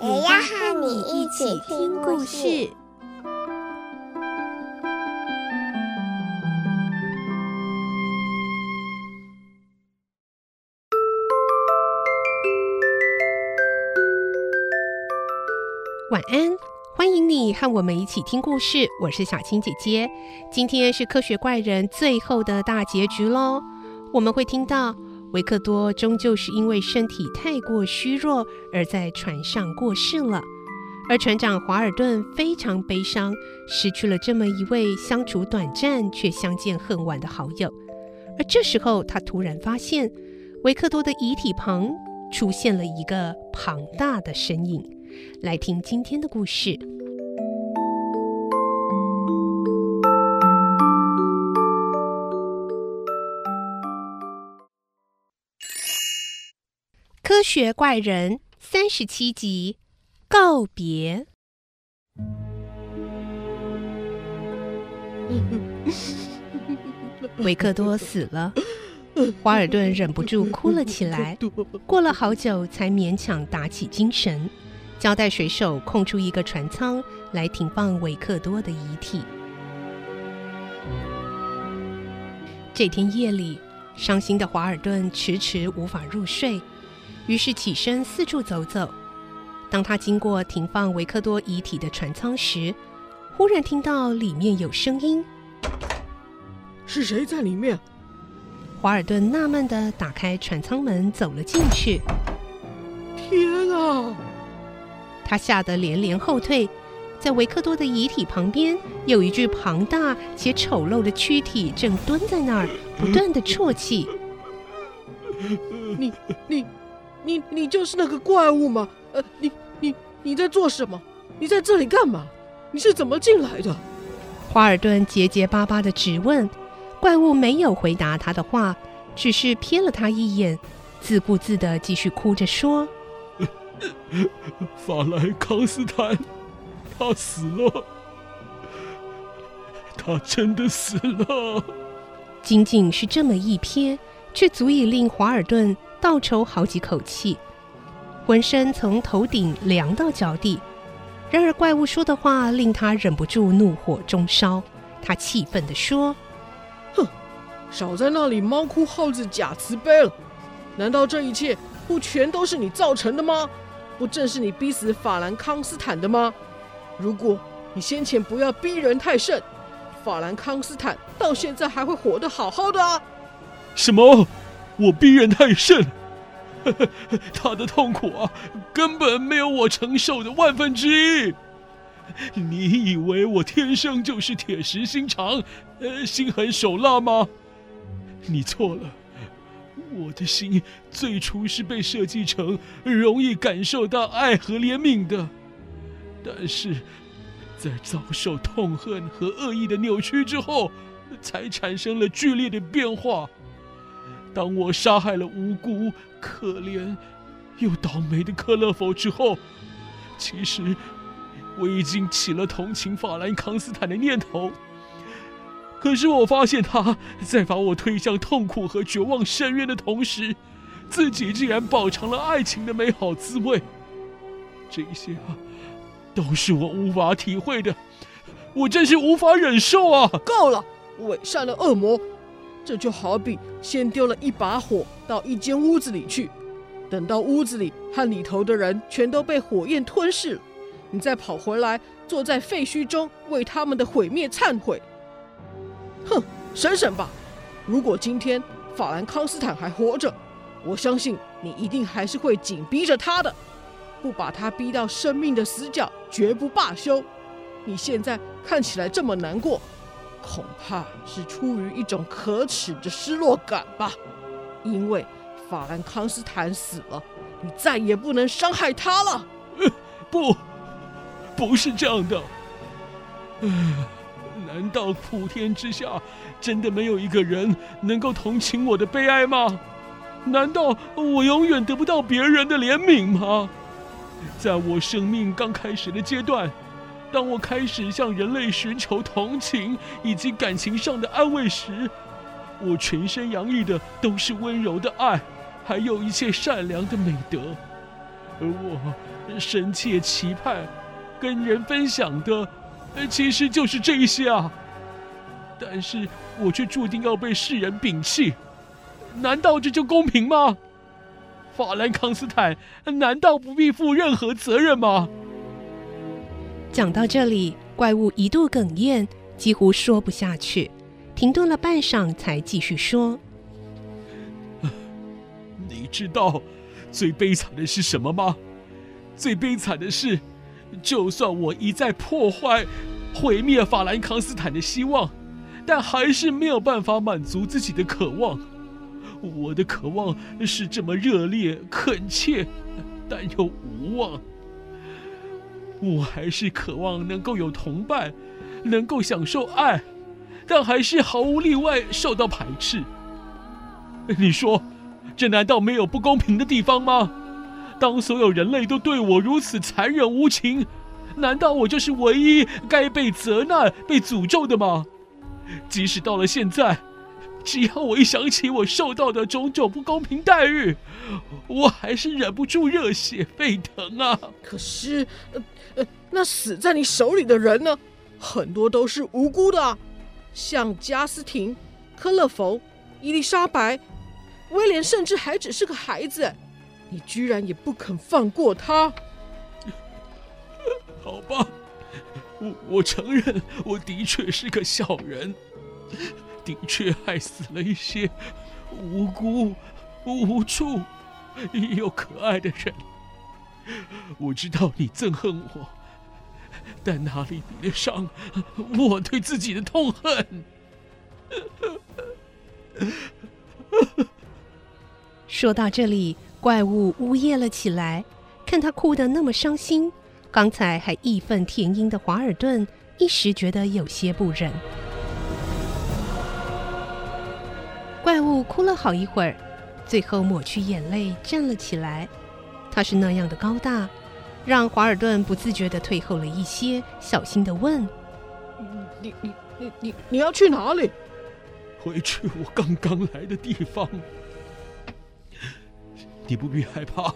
也要和你一起听故事。晚安，欢迎你和我们一起听故事。我是小青姐姐。今天是科学怪人最后的大结局喽。我们会听到维克多终究是因为身体太过虚弱而在船上过世了，而船长华尔顿非常悲伤，失去了这么一位相处短暂却相见恨晚的好友。而这时候，他突然发现维克多的遗体旁出现了一个庞大的身影。来听今天的故事，《科学怪人》三十七集告别。维克多死了，华尔顿忍不住哭了起来。过了好久，才勉强打起精神。交代水手空出一个船舱来停放维克多的遗体。这天夜里，伤心的华尔顿迟迟无法入睡，于是起身四处走走。当他经过停放维克多遗体的船舱时，忽然听到里面有声音：“是谁在里面？”华尔顿纳闷地打开船舱门走了进去。天啊！他吓得连连后退，在维克多的遗体旁边，有一具庞大且丑陋的躯体正蹲在那儿，不断地啜泣。你、你、你、你就是那个怪物吗？呃，你、你、你在做什么？你在这里干嘛？你是怎么进来的？华尔顿结结巴巴的质问。怪物没有回答他的话，只是瞥了他一眼，自顾自的继续哭着说。法兰康斯坦，他死了，他真的死了。仅仅是这么一瞥，却足以令华尔顿倒抽好几口气，浑身从头顶凉到脚底。然而怪物说的话令他忍不住怒火中烧，他气愤地说：“哼，少在那里猫哭耗子假慈悲了！难道这一切不全都是你造成的吗？”不正是你逼死法兰康斯坦的吗？如果你先前不要逼人太甚，法兰康斯坦到现在还会活得好好的啊！什么？我逼人太甚？他的痛苦啊，根本没有我承受的万分之一。你以为我天生就是铁石心肠，呃，心狠手辣吗？你错了。我的心最初是被设计成容易感受到爱和怜悯的，但是在遭受痛恨和恶意的扭曲之后，才产生了剧烈的变化。当我杀害了无辜、可怜又倒霉的克勒佛之后，其实我已经起了同情法兰康斯坦的念头。可是我发现他在把我推向痛苦和绝望深渊的同时，自己竟然饱尝了爱情的美好滋味。这些啊，都是我无法体会的，我真是无法忍受啊！够了，伪善的恶魔！这就好比先丢了一把火到一间屋子里去，等到屋子里和里头的人全都被火焰吞噬了，你再跑回来坐在废墟中为他们的毁灭忏悔。哼，省省吧！如果今天法兰康斯坦还活着，我相信你一定还是会紧逼着他的，不把他逼到生命的死角，绝不罢休。你现在看起来这么难过，恐怕是出于一种可耻的失落感吧？因为法兰康斯坦死了，你再也不能伤害他了。呃 不，不是这样的。难道普天之下真的没有一个人能够同情我的悲哀吗？难道我永远得不到别人的怜悯吗？在我生命刚开始的阶段，当我开始向人类寻求同情以及感情上的安慰时，我全身洋溢的都是温柔的爱，还有一切善良的美德，而我深切期盼跟人分享的。其实就是这些啊，但是我却注定要被世人摒弃，难道这就公平吗？法兰康斯坦难道不必负任何责任吗？讲到这里，怪物一度哽咽，几乎说不下去，停顿了半晌，才继续说：“ 你知道最悲惨的是什么吗？最悲惨的是。”就算我一再破坏、毁灭法兰康斯坦的希望，但还是没有办法满足自己的渴望。我的渴望是这么热烈、恳切，但又无望。我还是渴望能够有同伴，能够享受爱，但还是毫无例外受到排斥。你说，这难道没有不公平的地方吗？当所有人类都对我如此残忍无情，难道我就是唯一该被责难、被诅咒的吗？即使到了现在，只要我一想起我受到的种种不公平待遇，我还是忍不住热血沸腾啊！可是，呃呃，那死在你手里的人呢？很多都是无辜的啊，像加斯廷、科勒佛、伊丽莎白、威廉，甚至还只是个孩子。你居然也不肯放过他？好吧，我我承认我的确是个小人，的确害死了一些无辜、无助又可爱的人。我知道你憎恨我，但哪里比得上我对自己的痛恨？说到这里。怪物呜咽了起来，看他哭得那么伤心，刚才还义愤填膺的华尔顿一时觉得有些不忍。怪物哭了好一会儿，最后抹去眼泪站了起来。他是那样的高大，让华尔顿不自觉地退后了一些，小心地问：“你你你你你要去哪里？”“回去我刚刚来的地方。”你不必害怕，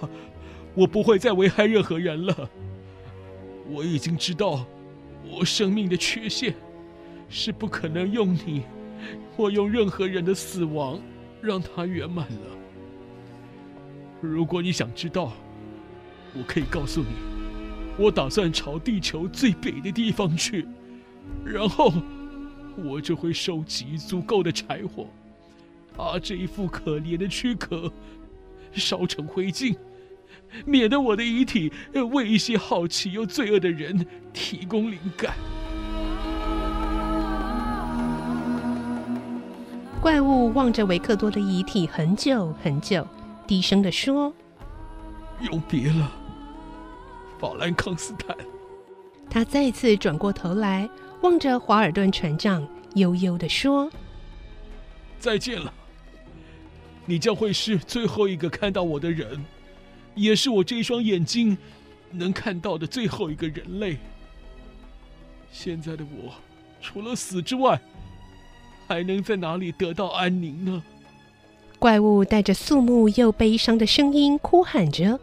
我不会再危害任何人了。我已经知道，我生命的缺陷是不可能用你或用任何人的死亡让它圆满了。如果你想知道，我可以告诉你，我打算朝地球最北的地方去，然后我就会收集足够的柴火，把这一副可怜的躯壳。烧成灰烬，免得我的遗体为一些好奇又罪恶的人提供灵感。怪物望着维克多的遗体很久很久，低声地说：“永别了，法兰康斯坦。”他再次转过头来，望着华尔顿船长，悠悠地说：“再见了。”你将会是最后一个看到我的人，也是我这一双眼睛能看到的最后一个人类。现在的我，除了死之外，还能在哪里得到安宁呢？怪物带着肃穆又悲伤的声音哭喊着：“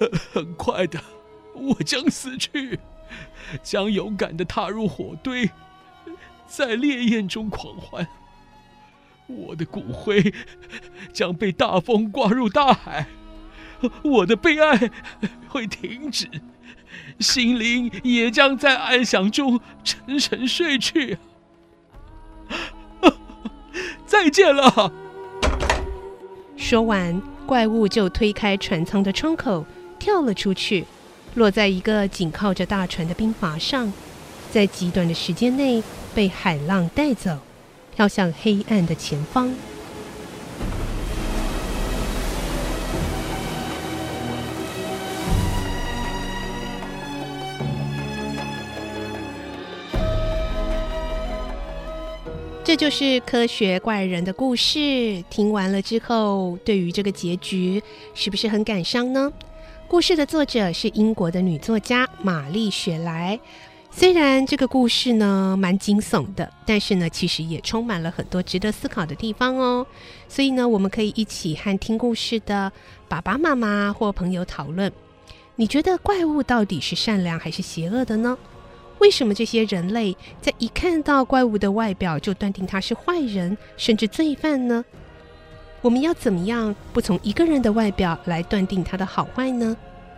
很快的，我将死去，将勇敢的踏入火堆。”在烈焰中狂欢，我的骨灰将被大风刮入大海，我的悲哀会停止，心灵也将在安详中沉沉睡去。再见了！说完，怪物就推开船舱的窗口，跳了出去，落在一个紧靠着大船的冰筏上，在极短的时间内。被海浪带走，飘向黑暗的前方。这就是科学怪人的故事。听完了之后，对于这个结局是不是很感伤呢？故事的作者是英国的女作家玛丽雪莱。虽然这个故事呢蛮惊悚的，但是呢，其实也充满了很多值得思考的地方哦。所以呢，我们可以一起和听故事的爸爸妈妈或朋友讨论：你觉得怪物到底是善良还是邪恶的呢？为什么这些人类在一看到怪物的外表就断定他是坏人，甚至罪犯呢？我们要怎么样不从一个人的外表来断定他的好坏呢？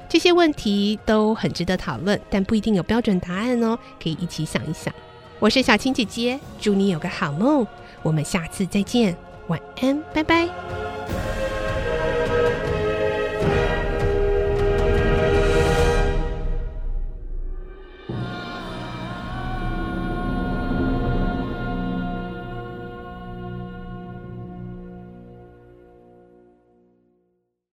这些问题都很值得讨论，但不一定有标准答案哦。可以一起想一想。我是小青姐姐，祝你有个好梦。我们下次再见，晚安，拜拜。